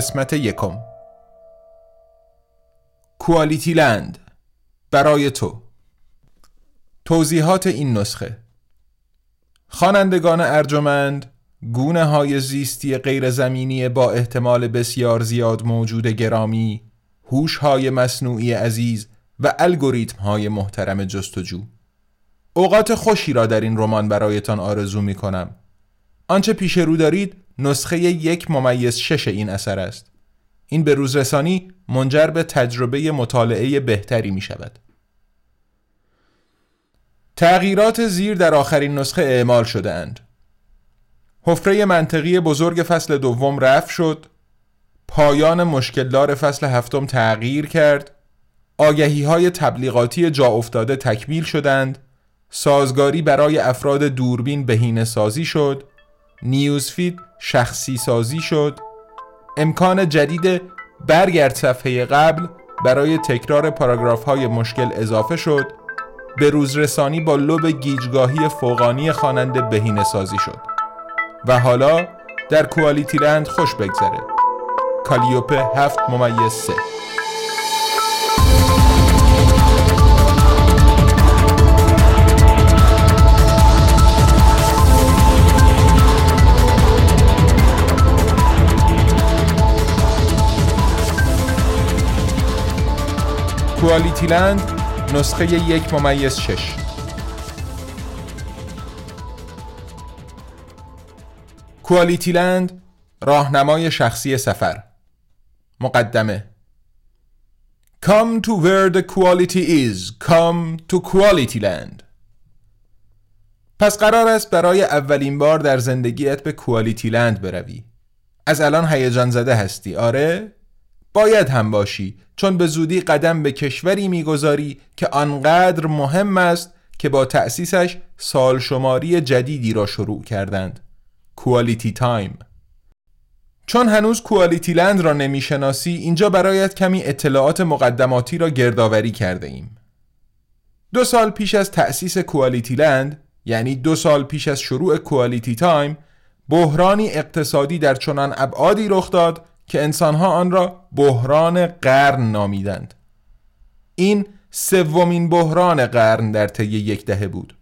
قسمت یکم. کوالیتی لند برای تو. توضیحات این نسخه. خوانندگان ارجمند گونه های زیستی غیر زمینی با احتمال بسیار زیاد موجود گرامی هوش های مصنوعی عزیز و الگوریتم های محترم جستجو. اوقات خوشی را در این رمان برایتان آرزو می کنم آنچه پیش رو دارید نسخه یک ممیز شش این اثر است. این به روزرسانی منجر به تجربه مطالعه بهتری می شود تغییرات زیر در آخرین نسخه اعمال شده اند حفره منطقی بزرگ فصل دوم رفع شد. پایان مشکلدار فصل هفتم تغییر کرد. آگهی های تبلیغاتی جا افتاده تکمیل شدند. سازگاری برای افراد دوربین بهینه سازی شد. نیوزفید شخصی سازی شد. امکان جدید برگرد صفحه قبل برای تکرار پاراگراف های مشکل اضافه شد. به روزرسانی با لب گیجگاهی فوقانی خواننده بهینه سازی شد. و حالا در کوالیتی لند خوش بگذره. کالیوپه هفت ممیز سه. کوالیتی لند نسخه یک ممیز شش. کوالیتی لند راهنمای شخصی سفر. مقدمه. Come to where the quality is. Come to quality land پس قرار است برای اولین بار در زندگیت به کوالیتی لند بروی. از الان هیجان زده هستی. آره؟ باید هم باشی چون به زودی قدم به کشوری می‌گذاری که آنقدر مهم است که با تأسیسش سال شماری جدیدی را شروع کردند. Quality Time چون هنوز Quality Land را نمی‌شناسی اینجا برایت کمی اطلاعات مقدماتی را گردآوری کرده ایم. دو سال پیش از تأسیس Quality Land یعنی دو سال پیش از شروع Quality Time بحرانی اقتصادی در چنان ابعادی رخ داد که انسانها آن را بحران قرن نامیدند. این سومین بحران قرن در طی یک دهه بود.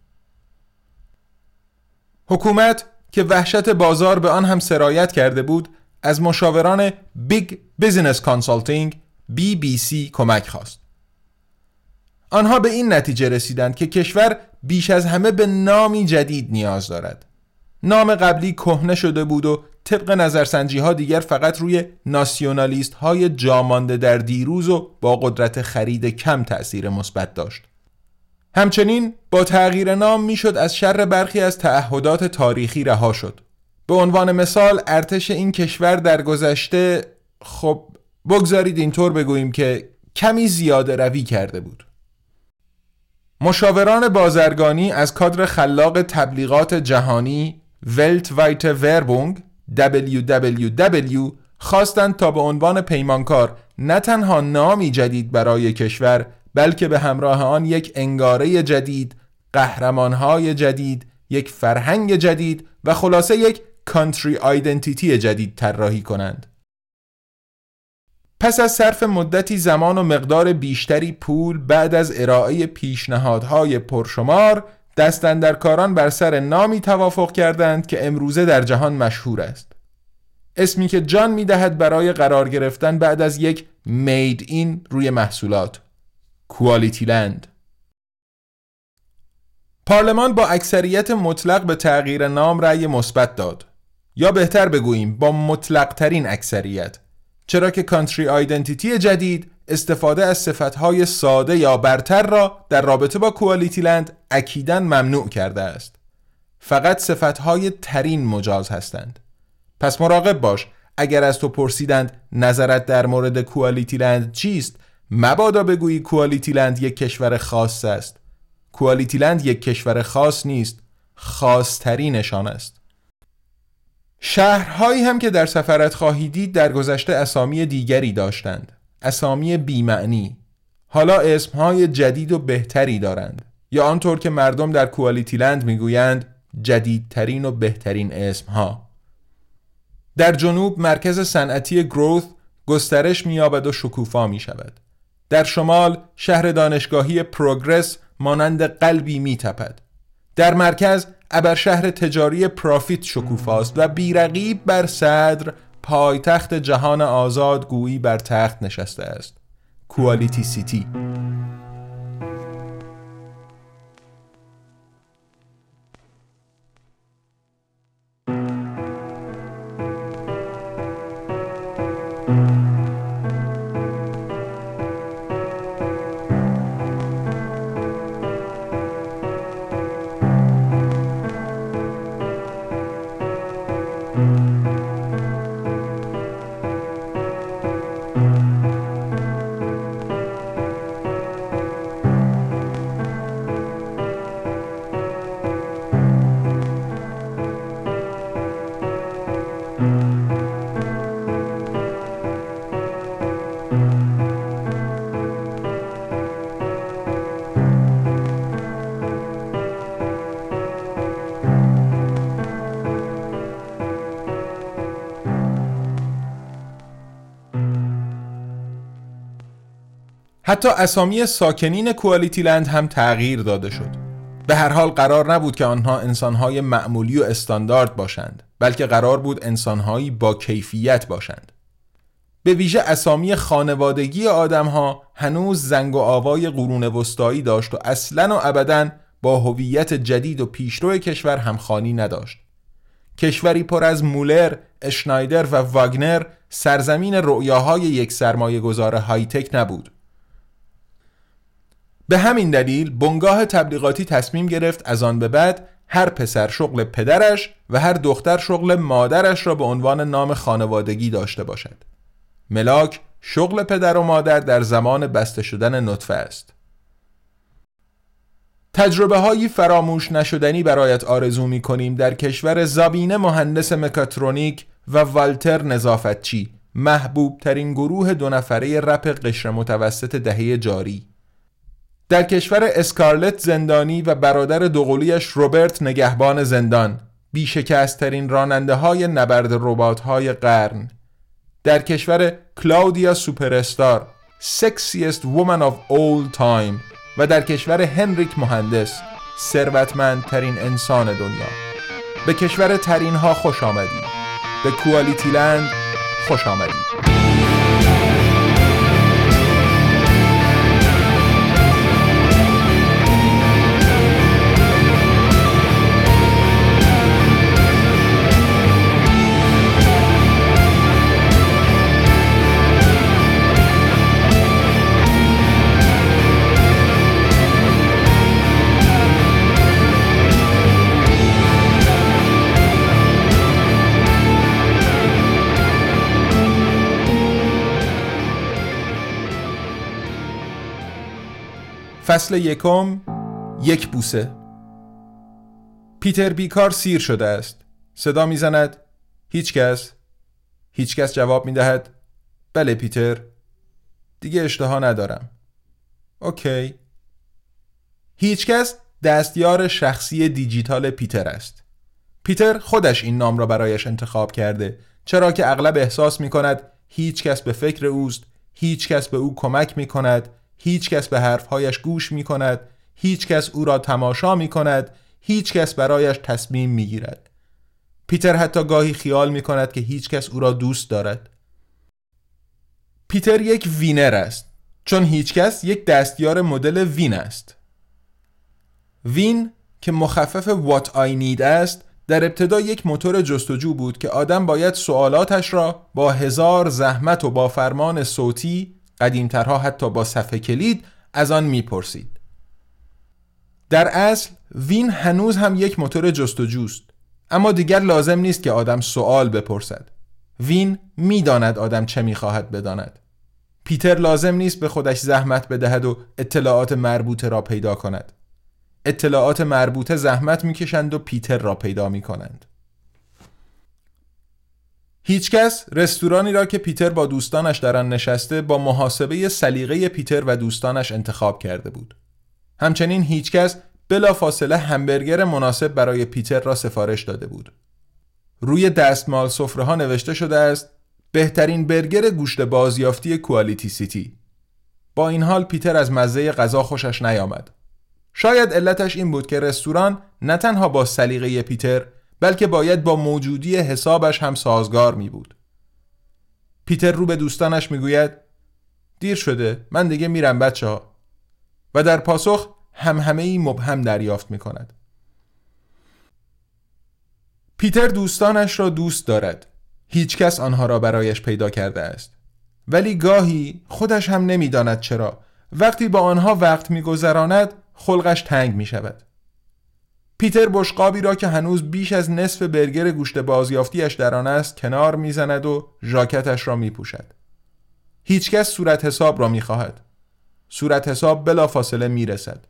حکومت که وحشت بازار به آن هم سرایت کرده بود از مشاوران Big Business Consulting BBC کمک خواست. آنها به این نتیجه رسیدند که کشور بیش از همه به نامی جدید نیاز دارد. نام قبلی کهنه شده بود و طبق نظرسنجی ها دیگر فقط روی ناسیونالیست های جامانده در دیروز و با قدرت خرید کم تأثیر مثبت داشت. همچنین با تغییر نام می‌شد از شر برخی از تعهدات تاریخی رها شد. به عنوان مثال ارتش این کشور در گذشته خب بگذارید اینطور بگوییم که کمی زیاده روی کرده بود. مشاوران بازرگانی از کادر خلاق تبلیغات جهانی ولت وایت وربونگ WWW خواستند تا به عنوان پیمانکار نه تنها نامی جدید برای کشور بلکه به همراه آن یک انگاره جدید قهرمانهای جدید یک فرهنگ جدید و خلاصه یک کانتری آیدنتیتی جدید طراحی کنند. پس از صرف مدتی زمان و مقدار بیشتری پول بعد از ارائه پیشنهادهای پرشمار دستندرکاران بر سر نامی توافق کردند که امروزه در جهان مشهور است. اسمی که جان می‌دهد برای قرار گرفتن بعد از یک مید این روی محصولات کوالیتی لند پارلمان با اکثریت مطلق به تغییر نام رأی مثبت داد. یا بهتر بگوییم با مطلق ترین اکثریت چرا که کانتری آیدنتیتی جدید استفاده از صفتهای ساده یا برتر را در رابطه با کوالیتی لند اکیدن ممنوع کرده است. فقط صفتهای ترین مجاز هستند. پس مراقب باش اگر از تو پرسیدند نظرت در مورد کوالیتی لند چیست مبادا بگویی کوالیتی لند یک کشور خاص است کوالیتی لند یک کشور خاص نیست خاصترینشان است شهرهایی هم که در سفرت خواهی دید در گذشته اسامی دیگری داشتند اسامی بیمعنی حالا اسمهای جدید و بهتری دارند یا آنطور که مردم در کوالیتی لند می‌گویند جدیدترین و بهترین اسمها در جنوب مرکز صنعتی گروث گسترش مییابد و شکوفا می شود. در شمال شهر دانشگاهی پروگرس مانند قلبی می تپد. در مرکز ابر شهر تجاری پرافیت شکوفاست و بیرقیب بر صدر پایتخت جهان آزاد گویی بر تخت نشسته است. کوالیتی سیتی حتی اسامی ساکنین کوالیتی لند هم تغییر داده شد. به هر حال قرار نبود که آنها انسانهای معمولی و استاندارد باشند بلکه قرار بود انسانهایی با کیفیت باشند. به ویژه اسامی خانوادگی آدمها هنوز زنگ و آوای قرون وسطایی داشت و اصلا و ابدا با هویت جدید و پیشرو کشور همخانی نداشت. کشوری پر از مولر، اشنایدر و واگنر سرزمین رؤیاهای یک سرمایه گذار های تک نبود. به همین دلیل بنگاه تبلیغاتی تصمیم گرفت از آن به بعد هر پسر شغل پدرش و هر دختر شغل مادرش را به عنوان نام خانوادگی داشته باشد. ملاک شغل پدر و مادر در زمان بسته شدن نطفه است. تجربه هایی فراموش نشدنی برایت آرزو می کنیم در کشور زابینه مهندس مکاترونیک و والتر نظافتچی محبوب ترین گروه دو نفره رپ قشر متوسط دهه جاری در کشور اسکارلت زندانی و برادر دوقلویش روبرت نگهبان زندان بی‌شکست‌ترین راننده های نبرد ربات های قرن. در کشور کلاودیا سوپرستار sexiest woman of all time. و در کشور هنریک مهندس ثروتمندترین انسان دنیا. به کشور ترین ها خوش آمدید به Quality Land خوش آمدید فصل یکم یک بوسه. پیتر بیکار سیر شده است. صدا می‌زند. هیچ کس جواب می‌دهد. بله پیتر دیگه اشتها ندارم. OK. هیچ کس دستیار شخصی دیجیتال پیتر است. پیتر خودش این نام را برایش انتخاب کرده. چرا که اغلب احساس می کند هیچ کس به فکر اوست هیچ کس به او کمک می کند هیچ کس به حرفهایش گوش می کند هیچ کس او را تماشا می کند هیچ کس برایش تصمیم می گیرد پیتر حتی گاهی خیال می کند که هیچ کس او را دوست دارد. پیتر یک winner است چون هیچ کس یک دستیار مدل WIN است. WIN که مخفف What I Need است در ابتدا یک موتور جستجو بود که آدم باید سوالاتش را با هزار زحمت و با فرمان صوتی قدیمترها حتی با صفحه کلید از آن می‌پرسید. در اصل وین هنوز هم یک موتور جستجوست اما دیگر لازم نیست که آدم سوال بپرسد. وین می‌داند آدم چه می‌خواهد بداند. پیتر لازم نیست به خودش زحمت بدهد و اطلاعات مربوطه را پیدا کند. اطلاعات مربوطه زحمت می‌کشند و پیتر را پیدا می‌کنند. هیچکس رستورانی را که پیتر با دوستانش در آن نشسته با محاسبه سلیقه پیتر و دوستانش انتخاب کرده بود. همچنین هیچکس بلا فاصله همبرگر مناسب برای پیتر را سفارش داده بود. روی دستمال سفره ها نوشته شده است بهترین برگر گوشت بازیافتی کوالیتی سیتی. با این حال پیتر از مزه غذا خوشش نیامد. شاید علتش این بود که رستوران نه تنها با سلیقه پیتر بلکه باید با موجودی حسابش هم سازگار می بود. پیتر رو به دوستانش می‌گوید دیر شده من دیگه میرم بچه ها و در پاسخ هم همه ای مبهم دریافت می کند. پیتر دوستانش را دوست دارد. هیچ کس آنها را برایش پیدا کرده است. ولی گاهی خودش هم نمی‌داند چرا وقتی با آنها وقت میگذراند خلقش تنگ می شود. پیتر بشقابی را که هنوز بیش از نصف برگر گوشت بازیافتیش در آن است کنار می‌زند و ژاکتش را میپوشد. هیچکس صورت حساب را می‌خواهد. صورت حساب بلا فاصله می‌رسد.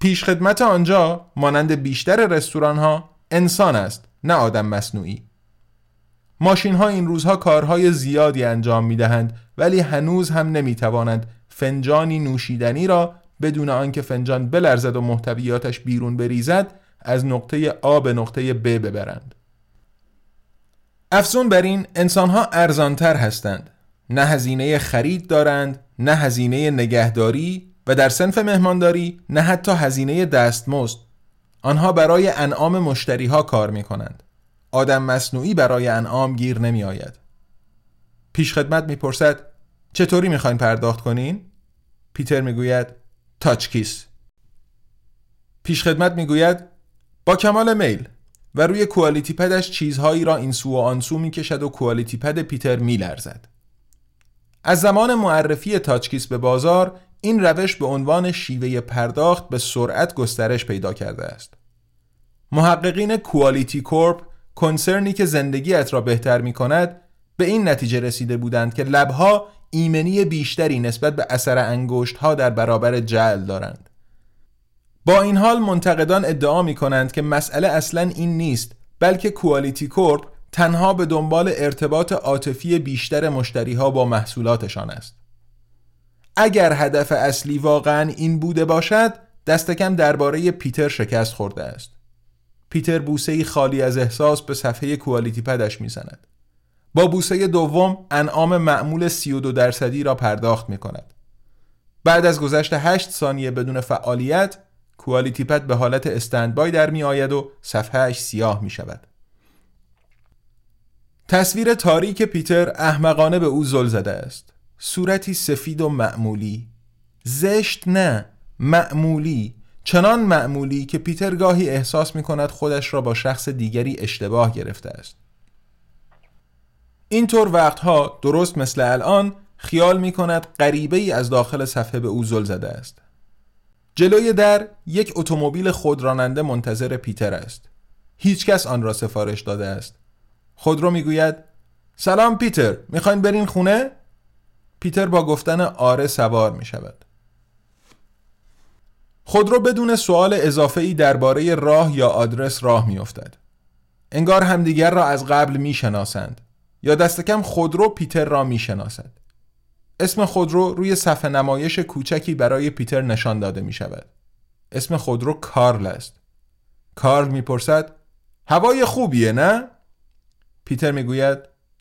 پیشخدمت آنجا مانند بیشتر رستوران ها انسان است نه آدم مصنوعی. ماشین ها این روزها کارهای زیادی انجام می دهند ولی هنوز هم نمی توانند فنجانی نوشیدنی را بدون آنکه فنجان بلرزد و محتویاتش بیرون بریزد از نقطه آ به نقطه ب ببرند. افزون بر این انسانها ارزانتر هستند. نه هزینه خرید دارند نه هزینه نگهداری و در سنف مهمانداری نه حتی هزینه دستمزد. آنها برای انعام مشتری ها کار می کنند آدم مصنوعی برای انعام گیر نمی آید پیشخدمت می‌پرسد چطوری می‌خواین پرداخت کنین؟ پیتر می‌گوید تاچ کیس. پیشخدمت می‌گوید با کمال میل و روی کوالیتی پدش چیزهایی را این سو و آن سو می‌کشد و کوالیتی پد پیتر میلرزد. از زمان معرفی تاچکیس به بازار این روش به عنوان شیوه پرداخت به سرعت گسترش پیدا کرده است. محققین کوالیتی کورپ کنسرنی که زندگیت را بهتر می کند به این نتیجه رسیده بودند که لبها ایمنی بیشتری نسبت به اثر انگشت ها در برابر جعل دارند. با این حال منتقدان ادعا می کنند که مسئله اصلا این نیست بلکه کوالیتی کورپ تنها به دنبال ارتباط عاطفی بیشتر مشتری ها با محصولاتشان است. اگر هدف اصلی واقعا این بوده باشد دست کم درباره پیتر شکست خورده است. پیتر بوسه خالی از احساس به صفحه کوالیتی پدش می‌زند. با بوسه دوم انعام معمول 32 درصدی را پرداخت می کند. بعد از گذشت 8 ثانیه بدون فعالیت کوالیتی پد به حالت استندبای در می آید و صفحهش سیاه می شود. تصویر تاریک پیتر احمقانه به او زل زده است. صورتی سفید و معمولی زشت نه معمولی چنان معمولی که پیتر گاهی احساس می کند خودش را با شخص دیگری اشتباه گرفته است. اینطور وقتها درست مثل الان خیال می کند غریبه ای از داخل صفحه به او زل زده است. جلوی در یک اتومبیل خودراننده منتظر پیتر است. هیچکس آن را سفارش داده است. خودرو می‌گوید سلام پیتر می‌خواین برین خونه؟ پیتر با گفتن آره سوار می شود. خودرو بدون سوال اضافه ای درباره راه یا آدرس راه می افتد. انگار همدیگر را از قبل می شناسند. یا دست کم خودرو پیتر را می شناسد. اسم خودرو روی صفحه نمایش کوچکی برای پیتر نشان داده می شود. اسم خودرو کارل است. کارل می‌پرسد هوای خوبیه نه؟ پیتر می‌گوید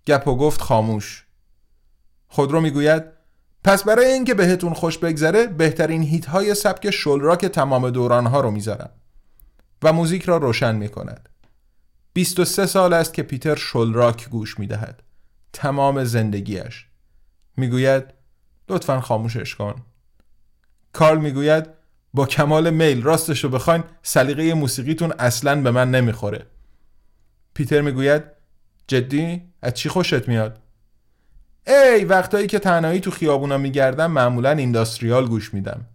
گپ و گفت خاموش. خودرو می‌گوید پس برای اینکه بهتون خوش بگذره بهترین هیت های سبک شلراک تمام دوران ها رو می‌ذارم و موزیک را روشن می کند. 23 سال است که پیتر شلراک گوش می دهد. تمام زندگیش. می‌گوید لطفا خاموشش کن. کارل می‌گوید با کمال میل راستشو بخواین سلیقه موسیقیتون اصلا به من نمی‌خوره. پیتر می‌گوید جدی از چی خوشت میاد؟ ای وقتایی که تنهایی تو خیابونا میگردم معمولا اینداستریال گوش میدم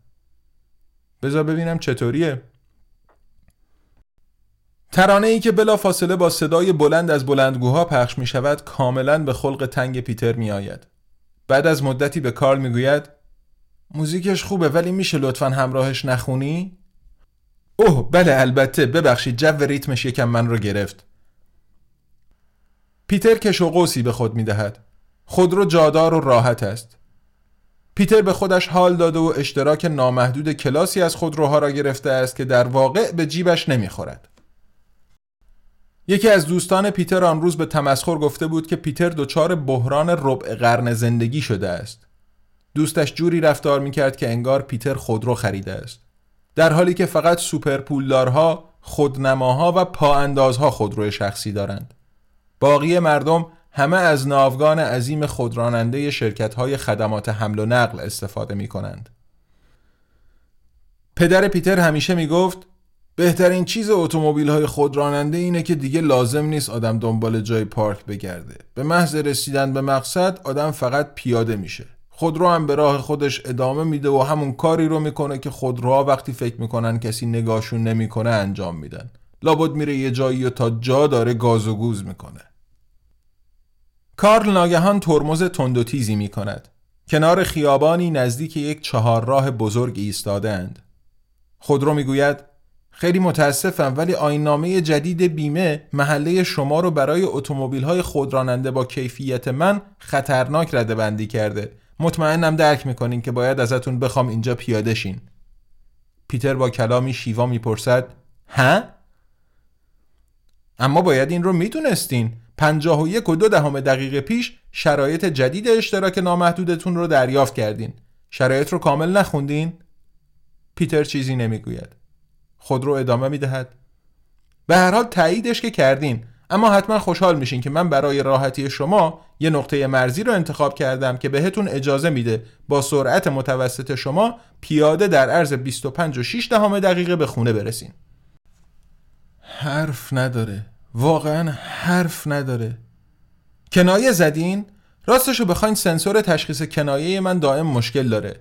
بذار ببینم چطوریه ترانه ای که بلا فاصله با صدای بلند از بلندگوها پخش می شود کاملا به خلق تنگ پیتر می آید. بعد از مدتی به کارل می گوید موزیکش خوبه ولی میشه لطفا همراهش نخونی؟ اوه بله البته ببخشید جو ریتمش یکم من رو گرفت پیتر کش و قوسی به خود می دهد. خودرو جادار و راحت است. پیتر به خودش حال داده و اشتراک نامحدود کلاسی از خودروها را گرفته است که در واقع به جیبش نمی‌خورد. یکی از دوستان پیتر آن روز به تمسخر گفته بود که پیتر دچار بحران ربع قرن زندگی شده است. دوستش جوری رفتار می‌کرد که انگار پیتر خودرو خریده است. در حالی که فقط سوپر پولدارها، خودنماها و پااندازها خودرو شخصی دارند. باقی مردم همه از ناوگان عظیم خودراننده شرکت های خدمات حمل و نقل استفاده می کنند. پدر پیتر همیشه می گفت بهترین چیز اتومبیل های خودراننده اینه که دیگه لازم نیست آدم دنبال جای پارک بگرده. به محض رسیدن به مقصد آدم فقط پیاده میشه. خودرو هم به راه خودش ادامه میده و همون کاری رو می‌کنه که خودروها وقتی فکر می‌کنن کسی نگاهشون نمی‌کنه انجام میدن. لابد میره یه جایی و تا جا داره گاز و گوز می‌کنه. کارل ناگهان ترمز تند و تیزی می کند. کنار خیابانی نزدیک یک چهار راه بزرگ ایستاده اند. خودرو می‌گوید خیلی متاسفم ولی آینامه جدید بیمه محله شما رو برای اتومبیل های خودراننده با کیفیت من خطرناک رده بندی کرده. مطمئنم درک می‌کنین که باید ازتون بخوام اینجا پیاده شین. پیتر با کلامی شیوا می‌پرسد ها؟ اما باید این رو می‌دونستین پنجاه و یک و دو دهم دقیقه پیش شرایط جدید اشتراک نامحدودتون رو دریافت کردین شرایط رو کامل نخوندین؟ پیتر چیزی نمی‌گوید خود رو ادامه می‌دهد. به هر حال تاییدش که کردین. اما حتما خوشحال میشین که من برای راحتی شما یه نقطه مرزی رو انتخاب کردم که بهتون اجازه میده با سرعت متوسط شما پیاده در عرض 25 و 6 دهم دقیقه به خونه برسین. حرف نداره. واقعا حرف نداره. کنایه زدین؟ راستشو بخواین سنسور تشخیص کنایه من دائم مشکل داره.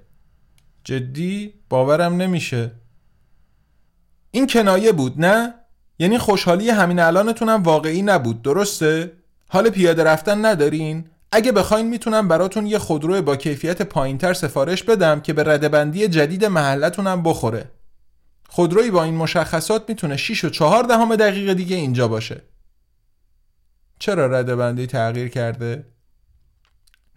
جدی؟ باورم نمیشه. این کنایه بود نه؟ یعنی خوشحالی همین الانتونم واقعی نبود درسته؟ حال پیاده رفتن ندارین؟ اگه بخواین می‌تونم براتون یه خودرو با کیفیت پایینتر سفارش بدم که به ردبندی جدید محلتونم بخوره خودروی با این مشخصات می‌تونه 6 و 4 دهم دقیقه دیگه اینجا باشه چرا رده بندی تغییر کرده؟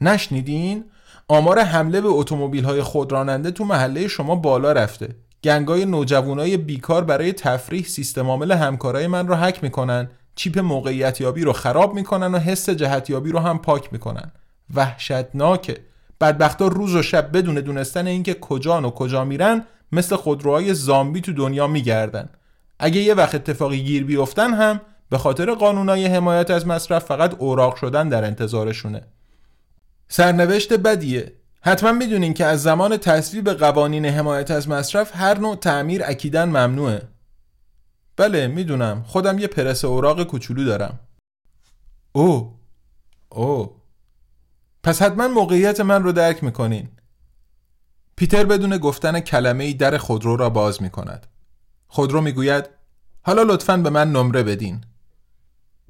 نشنیدین؟ آمار حمله به اتومبیل های خودراننده تو محله شما بالا رفته گنگای نوجوانای بیکار برای تفریح سیستم عامل همکارای من رو حک می‌کنن چیپ موقعیت یابی رو خراب می‌کنن و حس جهتیابی رو هم پاک می‌کنن. وحشتناکه بدبختا روز و شب بدون دونستن اینکه کجان و کجا میرن مثل خودروهای زامبی تو دنیا میگردن. اگه یه وقت اتفاقی گیر بیفتن هم به خاطر قانونای حمایت از مصرف فقط اوراق شدن در انتظارشونه. سرنوشت بدیه. حتما می‌دونین که از زمان تصویب قوانین حمایت از مصرف هر نوع تعمیر اکیدن ممنوعه بله می‌دونم خودم یه پرس اوراق کوچولو دارم او او پس حتما موقعیت من رو درک می‌کنین پیتر بدون گفتن کلمه ای در خودرو را باز می کند. خودرو می گوید حالا لطفا به من نمره بدین.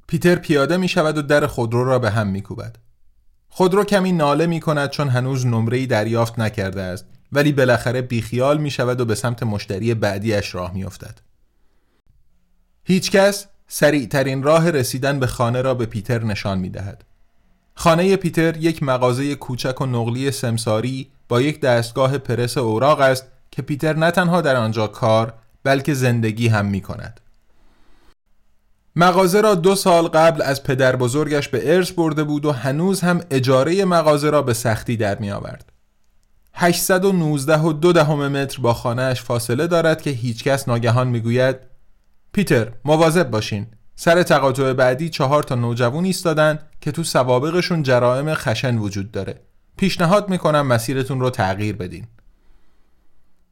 پیتر پیاده می شود و در خودرو را به هم می کوبد. خودرو کمی ناله می کند چون هنوز نمره دریافت نکرده است ولی بالاخره بیخیال می شود و به سمت مشتری بعدیش راه می افتد. هیچ کس سریع ترین راه رسیدن به خانه را به پیتر نشان می دهد. خانه پیتر یک مغازه کوچک و نقلی سمساری با یک دستگاه پرس اوراق است که پیتر نه تنها در آنجا کار بلکه زندگی هم می کند. مغازه را دو سال قبل از پدر بزرگش به ارث برده بود و هنوز هم اجاره مغازه را به سختی در می آورد. 819 و دو دهم متر با خانهش فاصله دارد که هیچکس ناگهان می‌گوید پیتر مواظب باشین. سر تقاطع بعدی چهار تا نوجوان ایستادن که تو سوابقشون جرائم خشن وجود داره. پیشنهاد می‌کنم مسیرتون رو تغییر بدین.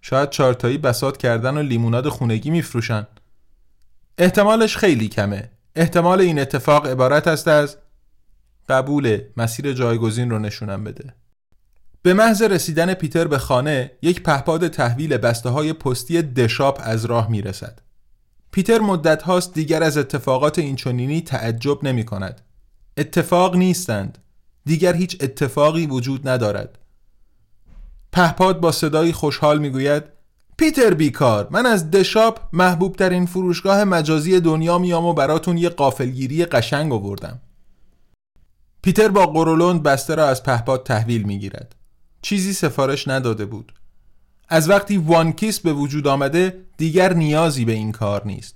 شاید چارتایی بسات کردن و لیموناد خونگی میفروشن. احتمالش خیلی کمه. احتمال این اتفاق عبارت است از قبول مسیر جایگزین رو نشونم بده. به محض رسیدن پیتر به خانه یک پهپاد تحویل بسته های پستی دشاپ از راه می‌رسد. پیتر مدت هاست دیگر از اتفاقات اینچنینی تعجب نمی کند اتفاق نیستند. دیگر هیچ اتفاقی وجود ندارد. پهپاد با صدایی خوشحال می‌گوید پیتر بیکار من از دشاپ محبوب ترین فروشگاه مجازی دنیا میام و براتون یه قافلگیری قشنگ آوردم. پیتر با قرولند بسته را از پهپاد تحویل می‌گیرد. چیزی سفارش نداده بود. از وقتی OneKiss به وجود آمده دیگر نیازی به این کار نیست.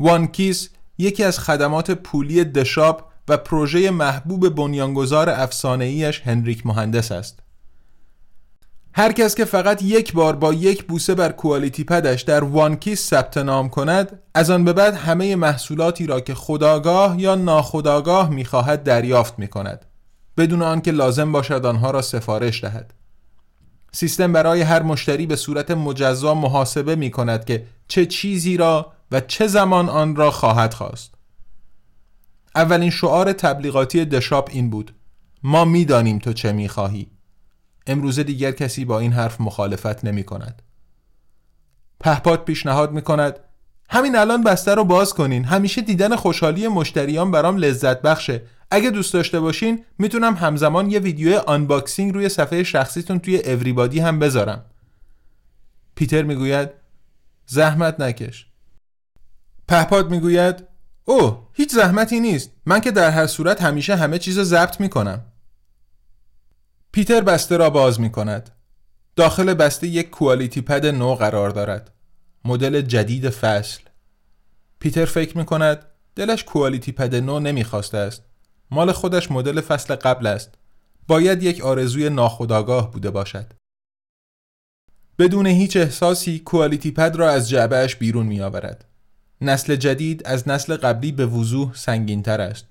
OneKiss یکی از خدمات پولی TheShop و پروژه محبوب بنیانگذار افسانه‌ایش هنریک مهندس است. هر کس که فقط یک بار با یک بوسه بر QualityPad ش در OneKiss ثبت نام کند از آن به بعد همه محصولاتی را که خداگاه یا ناخداگاه می‌خواهد دریافت می کند بدون آنکه لازم باشد آنها را سفارش دهد. سیستم برای هر مشتری به صورت مجزا محاسبه می کند که چه چیزی را و چه زمان آن را خواهد خواست. اولین شعار تبلیغاتی دشاپ این بود. ما می‌دانیم تو چه می‌خواهی. امروزه دیگر کسی با این حرف مخالفت نمی کند. پهپاد پیشنهاد می کند همین الان بسته رو باز کنین. همیشه دیدن خوشحالی مشتریان برام لذت بخشه. اگه دوست داشته باشین می‌تونم همزمان یه ویدیو unboxing روی صفحه شخصیتون توی Everybody هم بذارم. پیتر می‌گوید زحمت نکش. پهپاد می‌گوید او هیچ زحمتی نیست. من که در هر صورت همیشه همه چیز رو ضبط می‌کنم. پیتر بسته را باز می کند. داخل بسته یک QualityPad نو قرار دارد. مدل جدید فصل. پیتر فکر می کند دلش QualityPad نو نمی‌خواسته است. مال خودش مدل فصل قبل است. باید یک آرزوی ناخودآگاه بوده باشد. بدون هیچ احساسی QualityPad را از جعبهش بیرون می آورد. نسل جدید از نسل قبلی به وضوح سنگین تر است.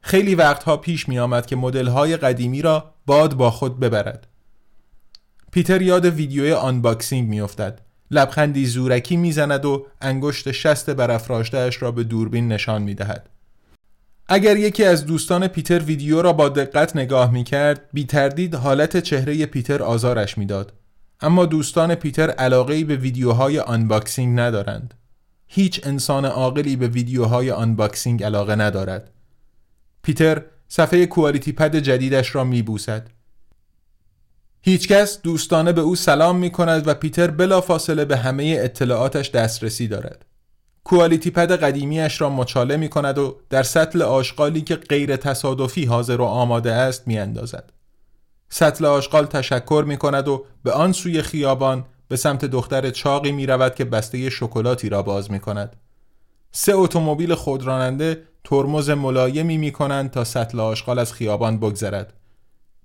خیلی وقتها پیش می آمد که مدل های قدیمی را باد با خود ببرد. پیتر یاد ویدیوی unboxing می افتد. لبخندی زورکی می‌زند و انگشت شست برافراشتهاش را به دوربین نشان می دهد. اگر یکی از دوستان پیتر ویدیو را با دقت نگاه می کرد بی تردید حالت چهره پیتر آزارش می‌داد. اما دوستان پیتر علاقه به ویدیوهای unboxing ندارند. هیچ انسان عاقلی به ویدیوهای unboxing علاقه ندارد. پیتر صفحه QualityPad جدیدش را می بوسد. هیچکس دوستانه به او سلام می کند و پیتر بلا فاصله به همه اطلاعاتش دسترسی دارد. کوالیتی پد قدیمیش را مچاله می کند و در سطل آشغالی که غیر تصادفی حاضر و آماده است می اندازد. سطل آشغال تشکر می کند و به آن سوی خیابان به سمت دختر چاقی می رود که بسته شکلاتی را باز می کند. سه اتومبیل خودراننده ترمز ملایمی می کنند تا سطل آشغال از خیابان بگذرد.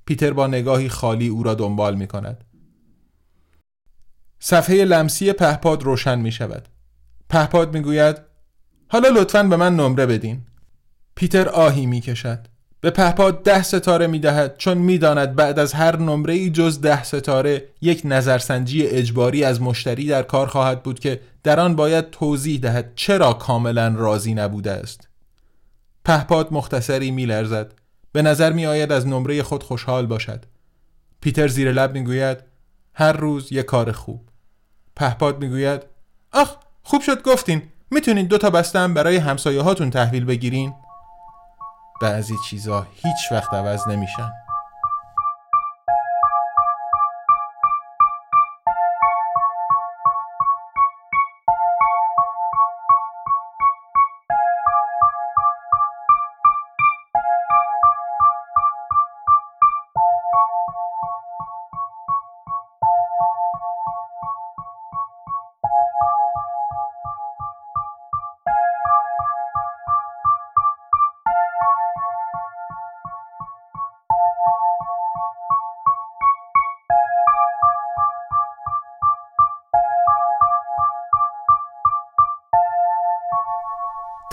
پیتر با نگاهی خالی او را دنبال می کند. صفحه لمسی پهپاد روشن می شود. پهپاد می گوید حالا لطفا به من نمره بدین. پیتر آهی می کشد. به پهپاد ده ستاره می دهد چون می داند بعد از هر نمره ای جز ده ستاره یک نظرسنجی اجباری از مشتری در کار خواهد بود که در آن باید توضیح دهد چرا کاملا راضی نبوده است. پهپاد مختصری میلرزد. به نظر می آید از نمره خود خوشحال باشد. پیتر زیر لب می‌گوید هر روز یک کار خوب. پهپاد می‌گوید آخ خوب شد گفتین. می‌تونید دو تا بستم برای همسایه هاتون تحویل بگیرین؟ بعضی چیزا هیچ وقت عوض نمیشن.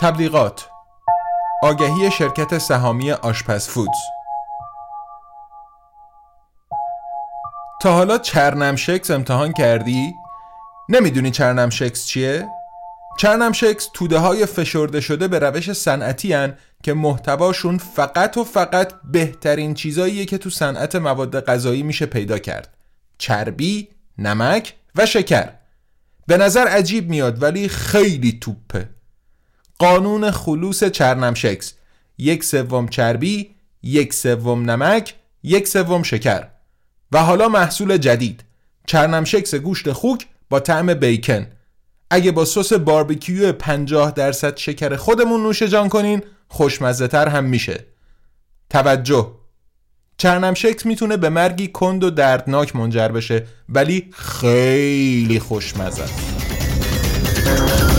تبلیغات. آگهی شرکت سهامی آشپز فودز. تا حالا چرنم شکس امتحان کردی؟ نمی‌دونی چرنم شکس چیه؟ چرنم شکس توده های فشرده شده به روش صنعتی که محتواشون فقط و فقط بهترین چیزاییه که تو صنعت مواد غذایی میشه پیدا کرد. چربی، نمک و شکر. به نظر عجیب میاد ولی خیلی توپه. قانون خلوص چرنمشکس. یک سوم چربی یک سوم نمک یک سوم شکر. و حالا محصول جدید. چرنمشکس گوشت خوک با طعم بیکن. اگه با سس باربیکیو 50 درصد شکر خودمون نوش جان کنین خوشمزه تر هم میشه. توجه. چرنمشکس می‌تونه به مرگی کند و دردناک منجر بشه ولی خیلی خوشمزه است.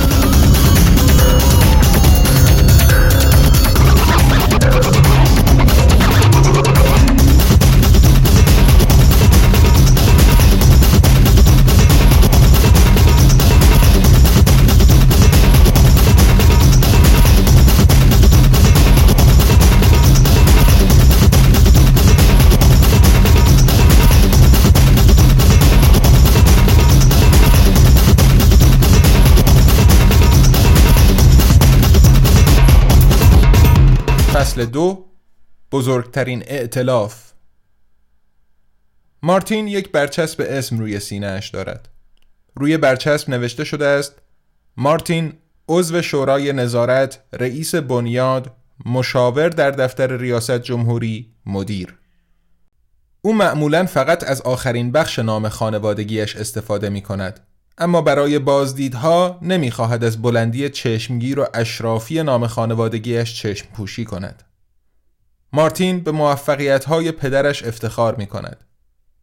فصل دو بزرگترین ائتلاف مارتین یک برچسب اسم روی سینهاش دارد. روی برچسب نوشته شده است مارتین عضو شورای نظارت رئیس بنیاد مشاور در دفتر ریاست جمهوری مدیر. او معمولا فقط از آخرین بخش نام خانوادگیش استفاده می کند اما برای بازدیدها نمی‌خواهد از بلندی چشمگیر و اشرافی نام خانوادگیش چشم پوشی کند. مارتین به موفقیت های پدرش افتخار می کند.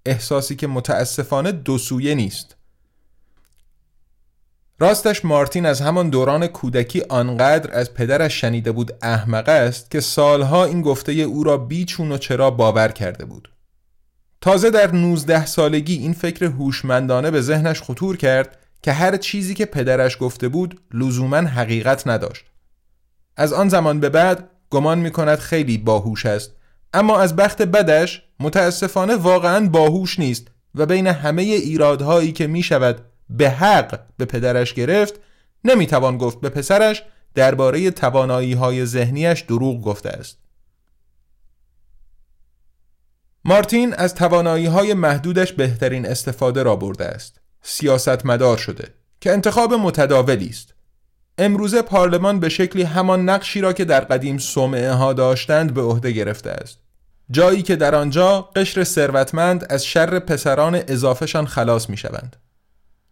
احساسی که متاسفانه دو سویه نیست. راستش مارتین از همان دوران کودکی آنقدر از پدرش شنیده بود احمق است که سالها این گفته او را بیچون و چرا باور کرده بود. تازه در 19 سالگی این فکر هوشمندانه به ذهنش خطور کرد که هر چیزی که پدرش گفته بود لزوما حقیقت نداشت. از آن زمان به بعد گمان می کند خیلی باهوش است اما از بخت بدش متاسفانه واقعا باهوش نیست و بین همه ایرادهایی که می شود به حق به پدرش گرفت نمی توان گفت به پسرش درباره توانایی های ذهنیش دروغ گفته است. مارتین از توانایی های محدودش بهترین استفاده را برده است. سیاست مدار شده که انتخاب متداولی است. امروزه پارلمان به شکلی همان نقشی را که در قدیم سومعه ها داشتند به عهده گرفته است. جایی که در آنجا قشر ثروتمند از شر پسران اضافهشان خلاص می شوند.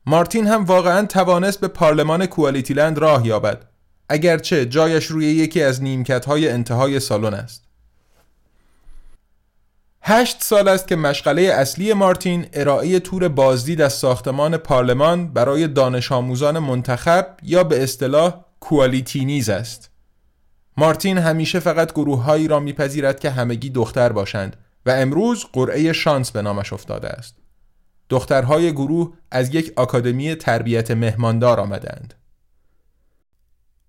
مارتین هم واقعا توانست به پارلمان کوالیتیلند راه یابد اگرچه جایش روی یکی از نیمکت های انتهای سالن است. هشت سال است که مشغله اصلی مارتین ارائه تور بازدید از ساختمان پارلمان برای دانش آموزان منتخب یا به اصطلاح کوالیتی نیز است. مارتین همیشه فقط گروههایی را میپذیرد که همگی دختر باشند و امروز قرعه شانس به نامش افتاده است. دخترهای گروه از یک آکادمی تربیت مهماندار آمدند.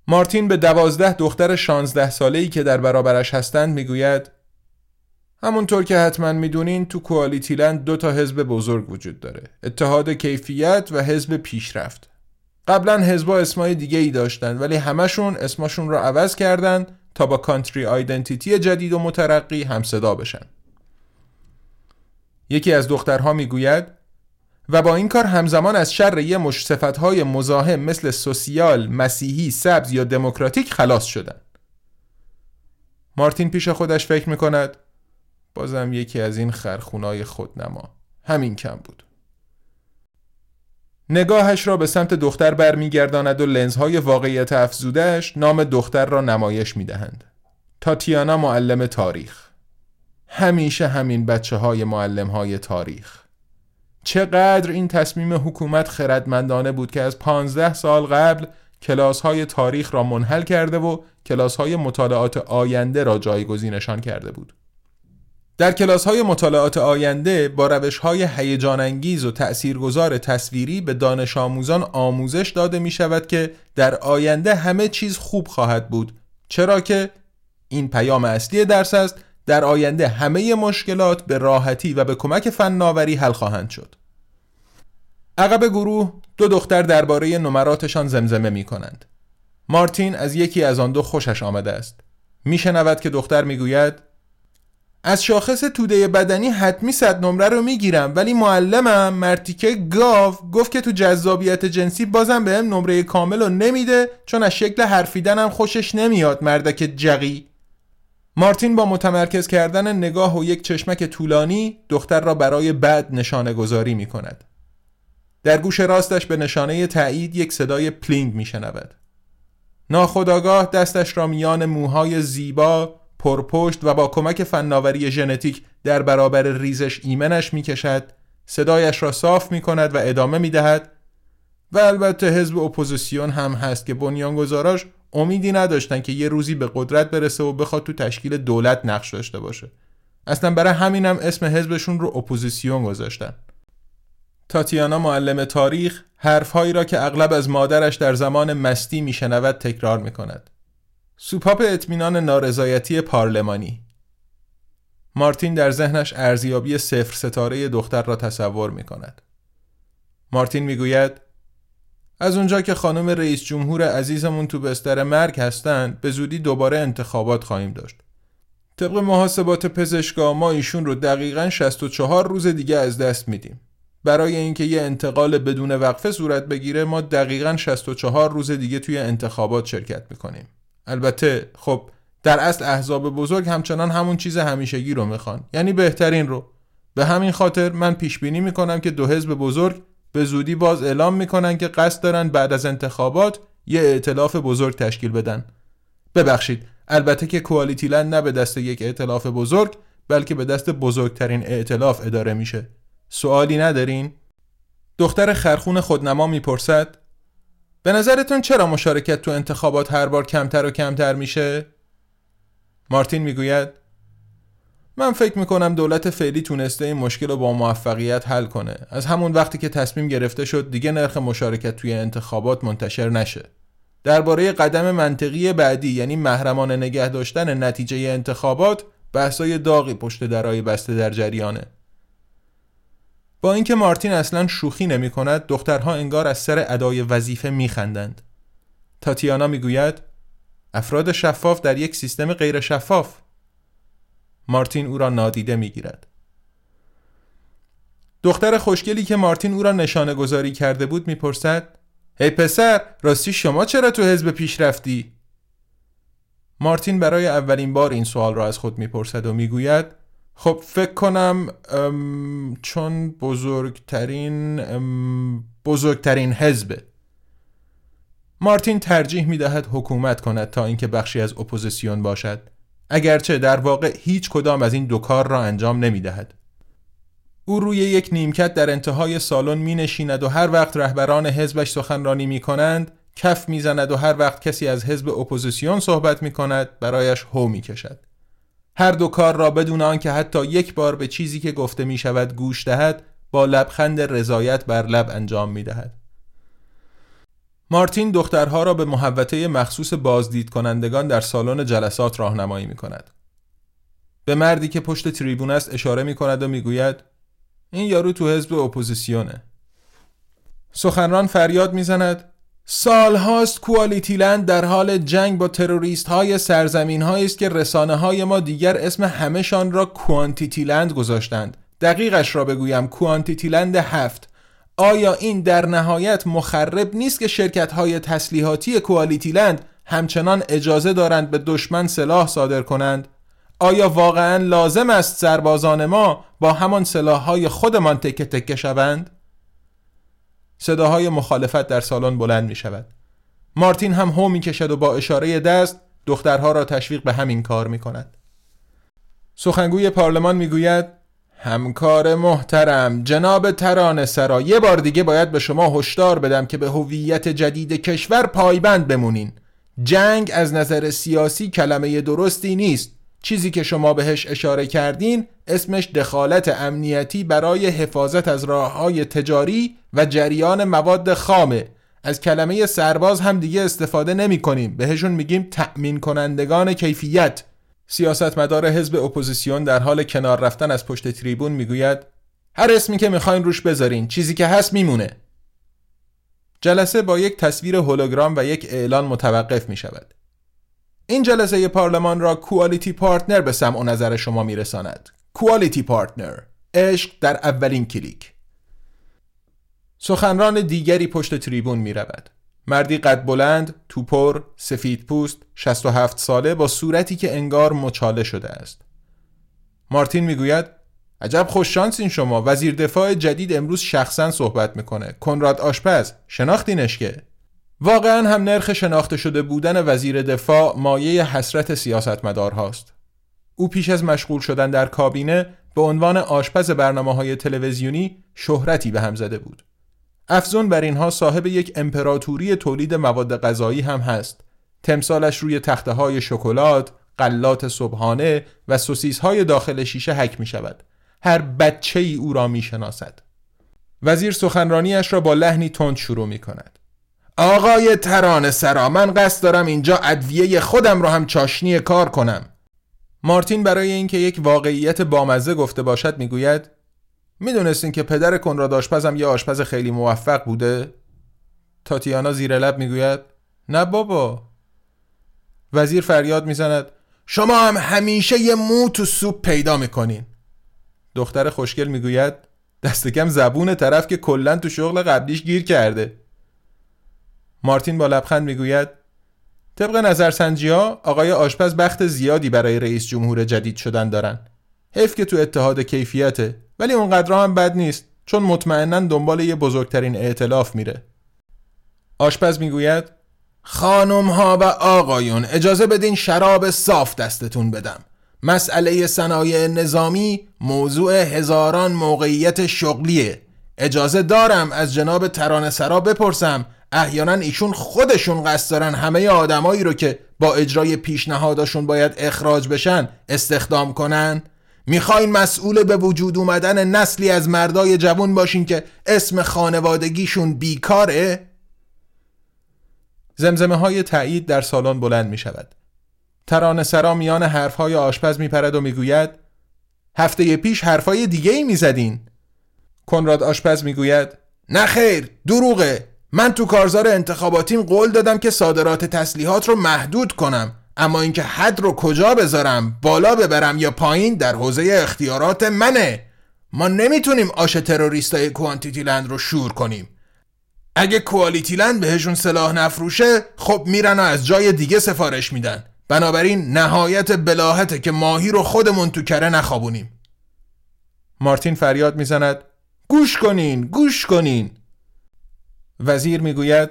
مارتین به دوازده دختر شانزده ساله‌ای که در برابرش هستند می‌گوید همونطور که حتما می‌دونین تو کوالیتی لند دو تا حزب بزرگ وجود داره اتحاد کیفیت و حزب پیشرفت قبلا حزبا اسمای دیگه ای داشتن ولی همشون اسمشون رو عوض کردن تا با کانتری آیدنتیتی جدید و مترقی هم صدا بشن یکی از دخترها می‌گوید و با این کار همزمان از شر یه مش های مزاحم مثل سوسیال، مسیحی، سبز یا دموکراتیک خلاص شدن. مارتین پیش خودش فکر می‌کند بازم یکی از این خرخونای خودنما. همین کم بود. نگاهش را به سمت دختر برمیگرداند و لنزهای واقعیت افزودهش نام دختر را نمایش می‌دهند. تاتیانا معلم تاریخ. همیشه همین بچه های معلم های تاریخ. چقدر این تصمیم حکومت خردمندانه بود که از پانزده سال قبل کلاس های تاریخ را منحل کرده و کلاس های مطالعات آینده را جایگزینشان کرده بود. در کلاس های مطالعات آینده با روش های هیجان انگیز و تأثیرگذار تصویری به دانش آموزان آموزش داده می شود که در آینده همه چیز خوب خواهد بود. چرا که این پیام اصلی درس است در آینده همه مشکلات به راحتی و به کمک فناوری حل خواهند شد. عقب گروه دو دختر درباره نمراتشان زمزمه می کنند مارتین از یکی از آن دو خوشش آمده است. میشنود که دختر می‌گوید از شاخص توده بدنی حتمی صد نمره رو می‌گیرم ولی معلمم مرتیکه گاو گفت که تو جذابیت جنسی بازم بهم نمره کامل رو نمیده چون از شکل حرفیدنم خوشش نمیاد مردک جقی مارتین با متمرکز کردن نگاه و یک چشمک طولانی دختر را برای بعد نشانه گذاری می کند. در گوش راستش به نشانه تایید یک صدای پلینگ می شنود. ناخداگاه دستش را میان موهای زیبا پرپشت و با کمک فناوری ژنتیک در برابر ریزش ایمنش می کشد صدایش را صاف می کند و ادامه می دهد و البته حزب اپوزیسیون هم هست که بنیانگذاراش امیدی نداشتن که یه روزی به قدرت برسه و بخواد تو تشکیل دولت نقش داشته باشه. اصلا برای همینم اسم حزبشون رو اپوزیسیون گذاشتن. تاتیانا معلم تاریخ حرفهایی را که اغلب از مادرش در زمان مستی میشنود تکرار می‌کند. سوپاپ اطمینان نارضایتی پارلمانی مارتین در ذهنش ارزیابی صفر ستاره دختر را تصور می کند. مارتین می‌گوید از اونجا که خانم رئیس جمهور عزیزمون تو بستر مرگ هستند به زودی دوباره انتخابات خواهیم داشت. طبق محاسبات پزشکا ما ایشون رو دقیقا 64 روز دیگه از دست میدیم. برای اینکه یه انتقال بدون وقفه صورت بگیره ما دقیقا 64 روز دیگه توی انتخابات شرکت می‌کنیم. البته خب در اصل احزاب بزرگ همچنان همون چیز همیشگی رو می‌خوان. یعنی بهترین رو. به همین خاطر من پیش بینی می‌کنم که دو حزب بزرگ به زودی باز اعلام می‌کنن که قصد دارن بعد از انتخابات یه ائتلاف بزرگ تشکیل بدن. ببخشید البته که کوالیتی لند نه به دست یک ائتلاف بزرگ بلکه به دست بزرگترین ائتلاف اداره میشه. سوالی ندارین؟ دختر خرخون خودنما می‌پرسد به نظرتون چرا مشارکت تو انتخابات هر بار کمتر و کمتر میشه؟ مارتین می‌گوید من فکر می‌کنم دولت فعلی تونسته این مشکل رو با موفقیت حل کنه. از همون وقتی که تصمیم گرفته شد دیگه نرخ مشارکت توی انتخابات منتشر نشه. درباره قدم منطقی بعدی یعنی محرمانه نگه داشتن نتیجه انتخابات بحثای داغی پشت درای بسته در جریانه. با اینکه مارتین اصلا شوخی نمی کند دخترها انگار از سر ادای وظیفه میخندند. تاتیانا می‌گوید افراد شفاف در یک سیستم غیر شفاف. مارتین او را نادیده می‌گیرد. دختر خوشگلی که مارتین او را نشانه گذاری کرده بود می‌پرسد هی پسر راستی شما چرا تو حزب پیش رفتی؟ مارتین برای اولین بار این سوال را از خود می‌پرسد و می‌گوید خب فکر کنم چون بزرگترین بزرگترین حزبه مارتین ترجیح می دهد حکومت کند تا اینکه بخشی از اپوزیسیون باشد اگرچه در واقع هیچ کدام از این دو کار را انجام نمی دهد. او روی یک نیمکت در انتهای سالن می نشیند و هر وقت رهبران حزبش سخنرانی می کنند کف می زند و هر وقت کسی از حزب اپوزیسیون صحبت می کند برایش هو می کشد. هر دو کار را بدون آنکه حتی یک بار به چیزی که گفته می شود گوش دهد با لبخند رضایت بر لب انجام می دهد. مارتین دخترها را به محوطه مخصوص بازدید کنندگان در سالن جلسات راهنمایی می کند. به مردی که پشت تریبون است اشاره می کند و می گوید این یارو تو حزب اپوزیسیونه. سخنران فریاد می‌زند سالهاست QualityLand در حال جنگ با تروریست های سرزمین است که رسانه های ما دیگر اسم همهشان را QuantityLand گذاشتند دقیقش را بگویم QuantityLand هفت آیا این در نهایت مخرب نیست که شرکت های تسلیحاتی کوالیتیلند همچنان اجازه دارند به دشمن سلاح صادر کنند؟ آیا واقعا لازم است سربازان ما با همان سلاح های خودمان تکه تکه شوند؟ صداهای مخالفت در سالن بلند می شود. مارتین هم هو می کشد و با اشاره دست دخترها را تشویق به همین کار می کند. سخنگوی پارلمان می گوید همکار محترم جناب ترانه سرا یه بار دیگه باید به شما هشدار بدم که به هویت جدید کشور پایبند بمونین جنگ از نظر سیاسی کلمه درستی نیست چیزی که شما بهش اشاره کردین اسمش دخالت امنیتی برای حفاظت از راه های تجاری و جریان مواد خامه. از کلمه سرباز هم دیگه استفاده نمی کنیم بهشون میگیم تأمین کنندگان کیفیت. سیاستمدار حزب اپوزیسیون در حال کنار رفتن از پشت تریبون می‌گوید هر اسمی که می‌خواین روش بذارین چیزی که هست میمونه. جلسه با یک تصویر هولوگرام و یک اعلان متوقف می شود. این جلسه پارلمان را QualityPartner به سمع و نظر شما میرساند. QualityPartner عشق در اولین کلیک. سخنران دیگری پشت تریبون می رود. مردی قد بلند، توپر، سفید پوست، 67 ساله با صورتی که انگار مچاله شده است. مارتین می‌گوید عجب خوششانسین شما. وزیر دفاع جدید امروز شخصا صحبت می‌کنه. کنراد آشپز شناختینش که واقعا هم نرخ شناخته شده بودن وزیر دفاع مایه حسرت سیاستمدار هاست. او پیش از مشغول شدن در کابینه به عنوان آشپز برنامه های تلویزیونی شهرتی به هم زده بود. افزون بر اینها صاحب یک امپراتوری تولید مواد غذایی هم هست. تمثالش روی تخته های شکلات، قلات صبحانه و سوسیس های داخل شیشه حک می شود. هر بچه ای او را می شناسد. وزیر سخنرانیش را با لحنی تند شروع می کند. آقای تران سرا من قصد دارم اینجا ادویه خودم را هم چاشنی کار کنم. مارتین برای اینکه یک واقعیت بامزه گفته باشد می‌گوید می‌دونستین که پدر کنراد آشپزم یه آشپز خیلی موفق بوده؟ تاتیانا زیر لب می‌گوید نه بابا وزیر فریاد می‌زند شما هم همیشه یه مو تو سوپ پیدا می‌کنین دختر خوشگل می‌گوید دست کم زبون طرف که کلا تو شغل قبلیش گیر کرده مارتین با لبخند می‌گوید طبق نظرسنجی ها آقای آشپز بخت زیادی برای رئیس جمهور جدید شدن دارن. حیف که تو اتحاد کیفیته ولی اونقدر هم بد نیست چون مطمئنا دنبال یه بزرگترین ائتلاف میره. آشپز می‌گوید خانم ها و آقایون اجازه بدین شراب صاف دستتون بدم. مسئله صنایع نظامی موضوع هزاران موقعیت شغلیه. اجازه دارم از جناب ترانه سرا بپرسم احیانا ایشون خودشون قصد دارن همه آدمایی رو که با اجرای پیشنهاداشون باید اخراج بشن استخدام کنن می‌خواین مسئول به وجود اومدن نسلی از مردای جوون باشین که اسم خانوادگیشون بیکاره؟ زمزمه های تایید در سالن بلند می شود. ترانه سرا میان حرفهای آشپز میپرد و می‌گوید هفته پیش حرفهای دیگه ای می‌زدین کنراد آشپز می‌گوید نه خیر دروغه من تو کارزار انتخاباتیم قول دادم که صادرات تسلیحات رو محدود کنم. اما اینکه حد رو کجا بذارم بالا ببرم یا پایین در حوزه اختیارات منه. ما نمی‌تونیم آش تروریستای کوانتیتی لند رو شور کنیم. اگه کوالیتی لند بهشون سلاح نفروشه خب میرن و از جای دیگه سفارش میدن. بنابراین نهایت بلاحته که ماهی رو خودمون تو کره نخوابونیم. مارتین فریاد می‌زند گوش کنین گوش کنین. وزیر می‌گوید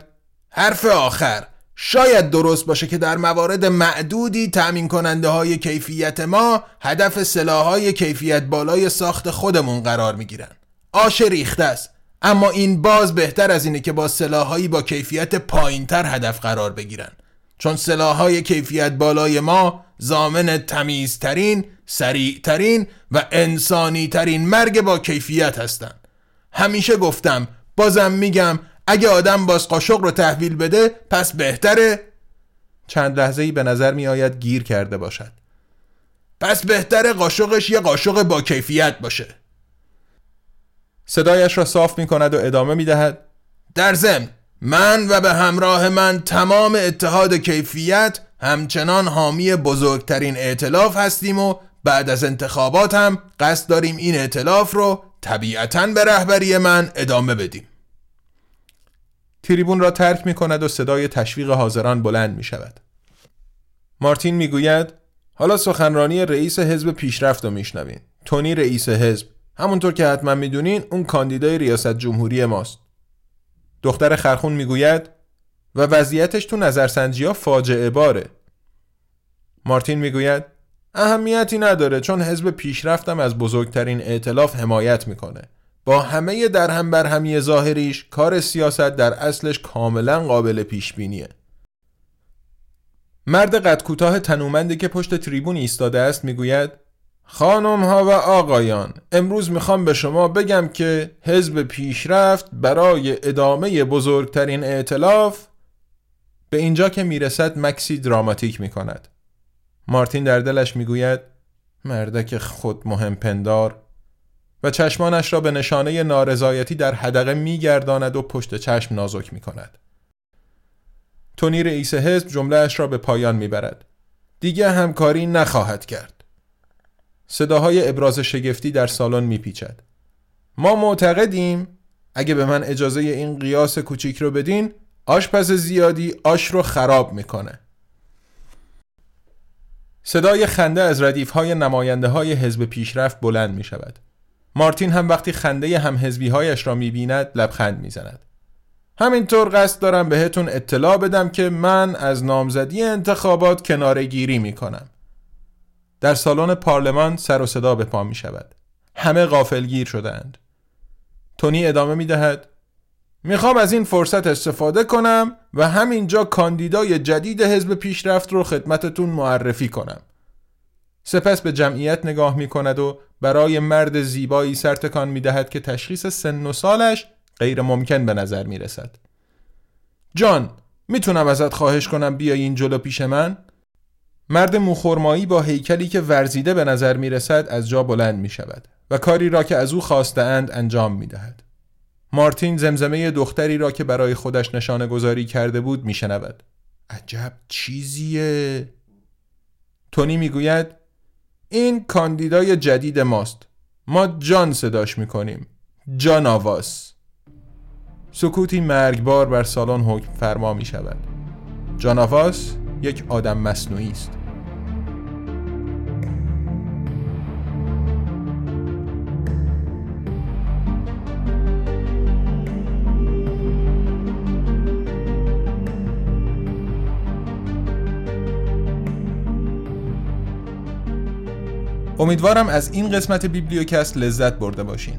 حرف آخر. شاید درست باشه که در موارد معدودی تأمین کننده های کیفیت ما هدف سلاح های کیفیت بالای ساخت خودمون قرار می‌گیرن. آش ریخته است. اما این باز بهتر از اینه که با سلاحهایی با کیفیت پایینتر هدف قرار بگیرن. چون سلاحهای کیفیت بالای ما زامن تمیزترین، سریعترین و انسانی ترین مرگ با کیفیت هستند. همیشه گفتم بازم میگم اگه آدم باز قاشق رو تحویل بده پس بهتره. چند لحظه ای به نظر می آید گیر کرده باشد. پس بهتره قاشقش یه قاشق با کیفیت باشه. صدایش را صاف می کند و ادامه می دهد در ضمن من و به همراه من تمام اتحاد کیفیت همچنان حامی بزرگترین ائتلاف هستیم و بعد از انتخابات هم قصد داریم این ائتلاف رو طبیعتا به رهبری من ادامه بدیم. تریبون را ترک می کند و صدای تشویق حاضران بلند می شود. مارتین می گوید حالا سخنرانی رئیس حزب پیشرفت رو میشنوین. تونی رئیس حزب همونطور که حتما می‌دونین اون کاندیدای ریاست جمهوری ماست. دختر خرخون می‌گوید و وضعیتش تو نظرسنجی ها فاجعه باره. مارتین می‌گوید اهمیتی نداره چون حزب پیشرفتم از بزرگترین ائتلاف حمایت می‌کنه. با همه در هم بر همی ظاهریش کار سیاست در اصلش کاملا قابل پیش بینیه. مرد قد کوتاه تنومندی که پشت تریبون ایستاده است می‌گوید خانم ها و آقایان امروز می‌خوام به شما بگم که حزب پیشرفت برای ادامه بزرگترین ائتلاف به اینجا که می‌رسد مکسی دراماتیک می‌کند مارتین در دلش می‌گوید مردک خود مهم پندار و چشمانش را به نشانه نارضایتی در حدقه میگرداند و پشت چشم نازک می کند. تونی رئیس حزب جمله اش را به پایان می‌برد. دیگه همکاری نخواهد کرد صداهای ابراز شگفتی در سالن میپیچد ما معتقدیم اگه به من اجازه این قیاس کوچیک رو بدین آشپز زیادی آش رو خراب می‌کنه صدای خنده از ردیف های نماینده های حزب پیشرفت بلند می شود. مارتین هم وقتی خنده هم حزبی هایش را می بیند لبخند می زند. همینطور قصد دارم بهتون اطلاع بدم که من از نامزدی انتخابات کناره گیری می کنم. در سالن پارلمان سر و صدا به پا می شود. همه غافلگیر شدند. تونی ادامه می دهد. می‌خوام از این فرصت استفاده کنم و همینجا کاندیدای جدید حزب پیشرفت رو خدمتتون معرفی کنم. سپس به جمعیت نگاه می کند و برای مرد زیبایی سرتکان می دهد که تشخیص سن و سالش غیر ممکن به نظر می رسد. جان می‌تونم ازت خواهش کنم بیای این جلو پیش من؟ مرد موخورمایی با هیکلی که ورزیده به نظر می رسد از جا بلند می شود و کاری را که از او خواسته اند انجام می دهد. مارتین زمزمه دختری را که برای خودش نشانه گذاری کرده بود می شنود. عجب چیزیه تونی می‌گوید این کاندیدای جدید ماست. ما جان صداش می‌کنیم. جان آواز. سکوتی مرگبار بر سالن حکم فرما می شود جان آواز یک آدم مصنوعی است. امیدوارم از این قسمت بیبلیوکست لذت برده باشین.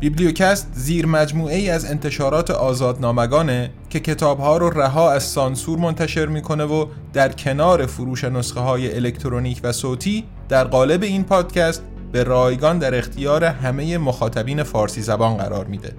بیبلیوکست زیر مجموعه ای از انتشارات آزادنامگانه که کتابها رو رها از سانسور منتشر می‌کنه و در کنار فروش نسخه های الکترونیک و صوتی در قالب این پادکست به رایگان در اختیار همه مخاطبین فارسی زبان قرار میده.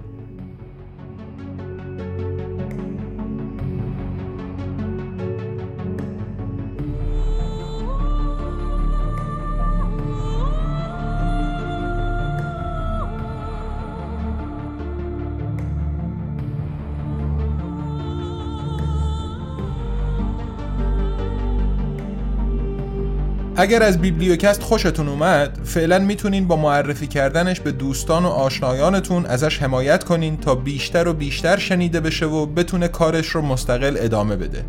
اگر از بیبلیوکست خوشتون اومد فعلا می‌تونین با معرفی کردنش به دوستان و آشنایانتون ازش حمایت کنین تا بیشتر و بیشتر شنیده بشه و بتونه کارش رو مستقل ادامه بده.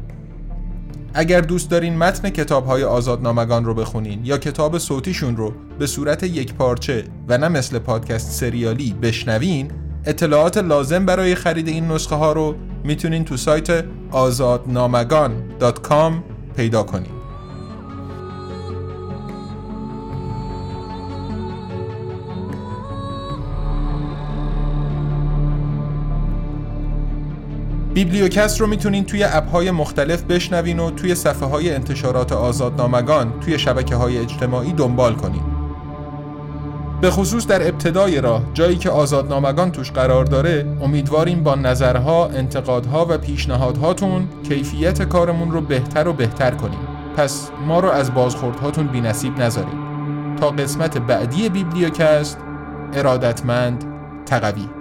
اگر دوست دارین متن کتاب های آزادنامگان رو بخونین یا کتاب صوتیشون رو به صورت یک پارچه و نه مثل پادکست سریالی بشنوین اطلاعات لازم برای خرید این نسخه ها رو می‌تونین تو سایت آزادنامگان.com پیدا کنین. بیبلیوکست رو می‌تونین توی اپ های مختلف بشنوین و توی صفحه های انتشارات آزادنامگان توی شبکه های اجتماعی دنبال کنین. به خصوص در ابتدای راه جایی که آزادنامگان توش قرار داره امیدواریم با نظرها، انتقادها و پیشنهادهاتون کیفیت کارمون رو بهتر و بهتر کنیم. پس ما رو از بازخوردهاتون بی نصیب نذاریم تا قسمت بعدی بیبلیوکست ارادتمند تقوی.